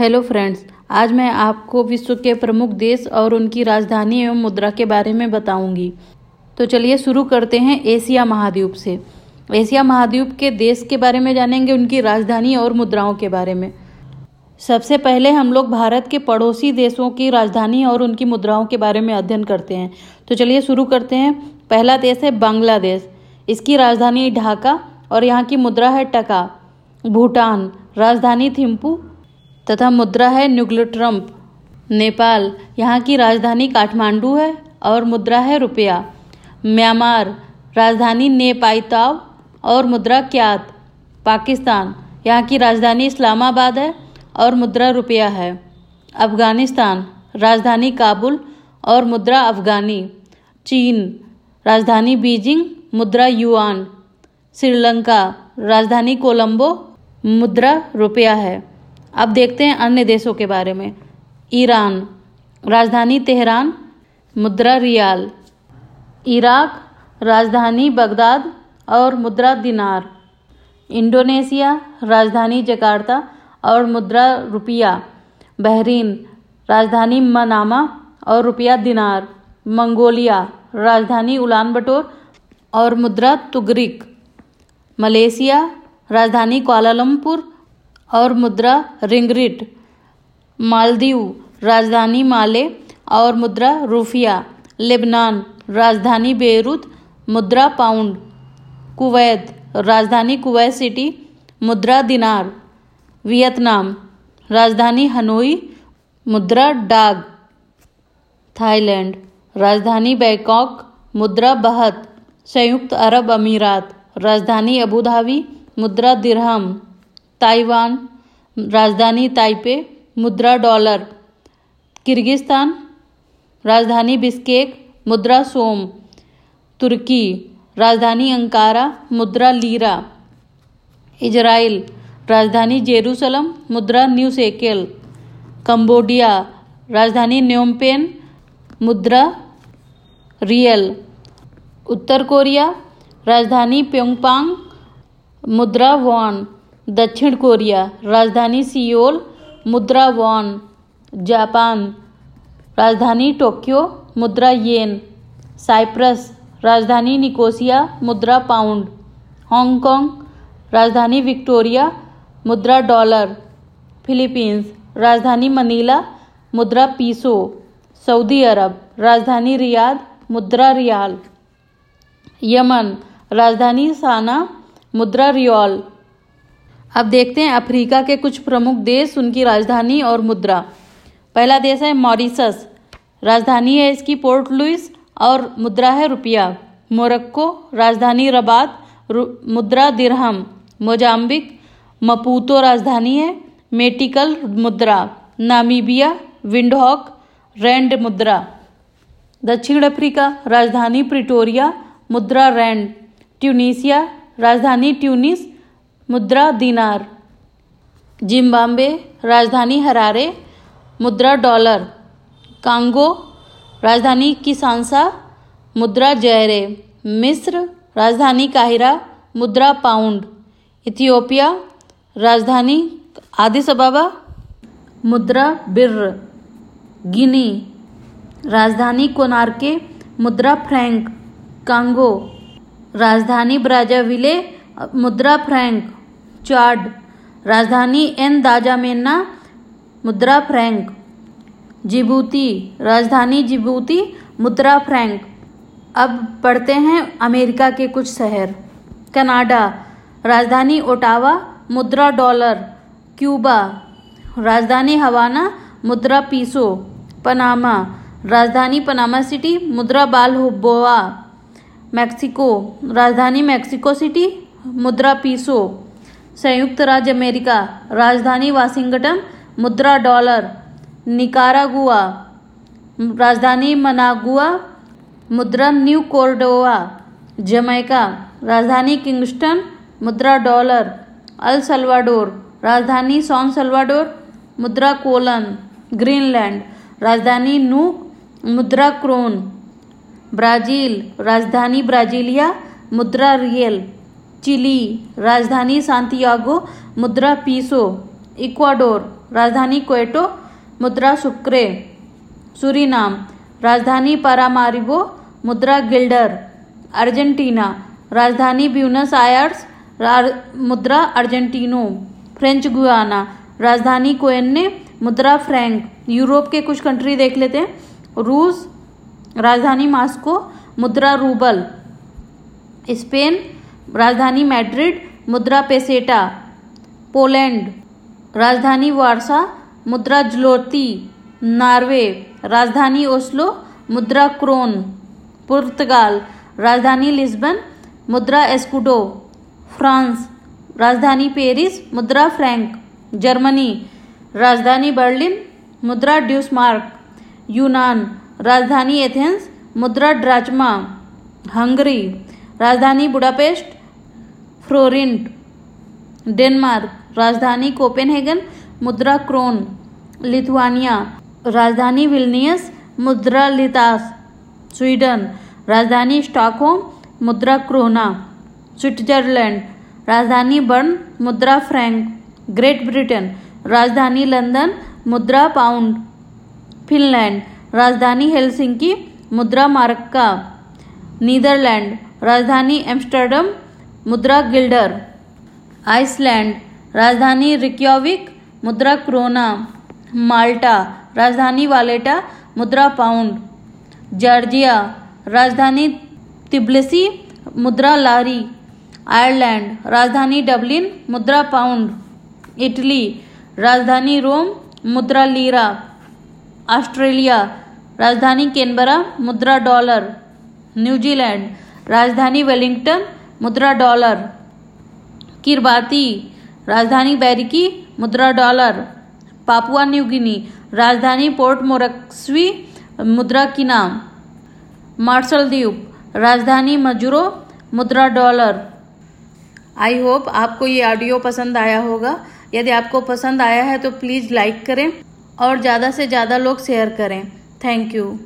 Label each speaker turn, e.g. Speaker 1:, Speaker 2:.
Speaker 1: Hello friends आज मैं आपको विश्व के प्रमुख देश और उनकी राजधानी एवं मुद्रा के बारे में बताऊँगी। तो चलिए शुरू करते हैं एशिया महाद्वीप से। एशिया महाद्वीप के देश के बारे में जानेंगे, उनकी राजधानी और मुद्राओं के बारे में। सबसे पहले हम लोग भारत के पड़ोसी देशों की राजधानी और उनकी मुद्राओं के बारे में अध्ययन करते हैं। तो चलिए शुरू करते हैं। पहला देश है बांग्लादेश। इसकी राजधानी ढाका और यहाँ की मुद्रा है टका। भूटान, राजधानी थिम्पू तथा मुद्रा है न्यूग्लोट्रम्प नेपाल, यहाँ की राजधानी काठमांडू है और मुद्रा है रुपया। म्यांमार, राजधानी नेपाइताव और मुद्रा क्यात। पाकिस्तान, यहाँ की राजधानी इस्लामाबाद है और मुद्रा रुपया है। अफ़गानिस्तान, राजधानी काबुल और मुद्रा अफगानी। चीन, राजधानी बीजिंग, मुद्रा युआन। श्रीलंका, राजधानी कोलंबो, मुद्रा रुपया है। अब देखते हैं अन्य देशों के बारे में। ईरान, राजधानी तेहरान, मुद्रा रियाल। इराक, राजधानी बगदाद और मुद्रा दिनार। इंडोनेशिया, राजधानी जकार्ता और मुद्रा रुपया। बहरीन, राजधानी मनामा और रुपया दिनार। मंगोलिया, राजधानी उलान बटोर और मुद्रा तुगरिक। मलेशिया, राजधानी कुआलालंपुर और मुद्रा रिंगरिट, मालदीव, राजधानी माले और मुद्रा रूफिया, लेबनान, राजधानी बेरूत, मुद्रा पाउंड, कुवैत, राजधानी कुवैत सिटी, मुद्रा दिनार, वियतनाम, राजधानी हनोई, मुद्रा डाग, थाईलैंड, राजधानी बैंकॉक, मुद्रा बहत, संयुक्त अरब अमीरात, राजधानी अबू धाबी, मुद्रा दिरहम। ताइवान, राजधानी ताइपे, मुद्रा डॉलर, किर्गिस्तान, राजधानी बिस्केक, मुद्रा सोम, तुर्की, राजधानी अंकारा, मुद्रा लीरा, इजराइल, राजधानी जेरूसलम, मुद्रा न्यू सेकेल कंबोडिया, राजधानी न्योमपेन, मुद्रा रियल, उत्तर कोरिया, राजधानी प्योंगपांग, मुद्रा वॉन। दक्षिण कोरिया, राजधानी सियोल, मुद्रा वॉन, जापान, राजधानी टोक्यो, मुद्रा येन, साइप्रस, राजधानी निकोसिया, मुद्रा पाउंड, हांगकांग, राजधानी विक्टोरिया, मुद्रा डॉलर, फिलीपींस, राजधानी मनीला, मुद्रा पीसो, सऊदी अरब, राजधानी रियाद, मुद्रा रियाल, यमन, राजधानी साना, मुद्रा रियाल अब देखते हैं अफ्रीका के कुछ प्रमुख देश, उनकी राजधानी और मुद्रा। पहला देश है मॉरिसस राजधानी है इसकी पोर्ट लुइस और मुद्रा है रुपया। मोरक्को, राजधानी रबात मुद्रा दिरहम। मोजाम्बिक, मपूतो राजधानी है। मेटिकल मुद्रा। नामीबिया, विंडहॉक, रैंड मुद्रा। दक्षिण अफ्रीका, राजधानी प्रिटोरिया, मुद्रा रैंड। ट्यूनीसिया, राजधानी ट्यूनिस मुद्रा दिनार। जिम्बाब्वे, राजधानी हरारे, मुद्रा डॉलर। कांगो, राजधानी किसानसा, मुद्रा जयरे। मिस्र, राजधानी काहिरा, मुद्रा पाउंड। इथियोपिया, राजधानी आदिस अबाबा, मुद्रा बिर्र। गिनी, राजधानी कोनार्के, मुद्रा फ्रैंक। कांगो, राजधानी ब्राजाविले, मुद्रा फ्रैंक। चाड, राजधानी एन दाजामेन्ना मुद्रा फ्रैंक, जिबूती, राजधानी जिबूती, मुद्रा फ्रैंक। अब पढ़ते हैं अमेरिका के कुछ शहर। कनाडा, राजधानी ओटावा, मुद्रा डॉलर। क्यूबा, राजधानी हवाना, मुद्रा पीसो। पनामा, राजधानी पनामा सिटी, मुद्रा बाल बोआ मैक्सिको, राजधानी मैक्सिको सिटी, मुद्रा पीसो। संयुक्त राज्य अमेरिका, राजधानी वाशिंगटन, मुद्रा डॉलर, निकारागुआ, राजधानी मनागुआ, मुद्रा न्यू कोर्डोवा जमैका, राजधानी किंगस्टन, मुद्रा डॉलर, अल सल्वाडोर, राजधानी सॉन सल्वाडोर, मुद्रा कोलन, ग्रीनलैंड, राजधानी नूक मुद्रा क्रोन, ब्राज़ील, राजधानी ब्राजीलिया, मुद्रा रियल। चिली, राजधानी सांतियागो, मुद्रा पीसो, इक्वाडोर, राजधानी क्वेटो, मुद्रा सुक्रे, सुरीनाम, राजधानी पारामारिबो, मुद्रा गिल्डर, अर्जेंटीना, राजधानी ब्यूनस आयर्स मुद्रा अर्जेंटीनो, फ्रेंच गुआना, राजधानी कोयन्ने मुद्रा फ्रैंक, यूरोप के कुछ कंट्री देख लेते हैं। रूस, राजधानी मास्को, मुद्रा रूबल, स्पेन राजधानी मैड्रिड, मुद्रा पेसेटा, पोलैंड। राजधानी वारसा, मुद्रा ज्लोती नॉर्वे। राजधानी ओस्लो, मुद्रा क्रोन। पुर्तगाल, राजधानी लिस्बन, मुद्रा एस्कुडो। फ्रांस, राजधानी पेरिस, मुद्रा फ्रैंक। जर्मनी, राजधानी बर्लिन, मुद्रा ड्यूसमार्क। यूनान, राजधानी एथेंस, मुद्रा ड्राचमा। हंगरी, राजधानी बुडापेस्ट फ्लोरिंट डेनमार्क, राजधानी कोपेनहेगन, मुद्रा क्रोन, लिथुआनिया, राजधानी विलनियस, मुद्रा लितास, स्वीडन, राजधानी स्टॉकहोम, मुद्रा क्रोना, स्विट्जरलैंड, राजधानी बर्न, मुद्रा फ्रैंक, ग्रेट ब्रिटेन, राजधानी लंदन, मुद्रा पाउंड, फिनलैंड, राजधानी हेलसिंकी, मुद्रा मार्का, नीदरलैंड, राजधानी एम्स्टर्डम मुद्रा गिल्डर, आइसलैंड, राजधानी रिक्योविक मुद्रा क्रोना, माल्टा, राजधानी वालेटा मुद्रा पाउंड, जॉर्जिया, राजधानी तिब्लिसी मुद्रा लारी, आयरलैंड, राजधानी डबलिन मुद्रा पाउंड, इटली, राजधानी रोम मुद्रा लीरा, ऑस्ट्रेलिया, राजधानी कैनबरा मुद्रा डॉलर, न्यूजीलैंड, राजधानी वेलिंगटन मुद्रा डॉलर किरबाती राजधानी बैरिकी, मुद्रा डॉलर। Papua, New Guinea. राजधानी पोर्ट मोरक्सवी, मुद्रा की नाम। मार्शल द्वीप। राजधानी मजुरो, मुद्रा डॉलर। आई होप आपको ये ऑडियो पसंद आया होगा। यदि आपको पसंद आया है तो प्लीज़ लाइक करें और ज़्यादा से ज़्यादा लोग शेयर करें। Thank you.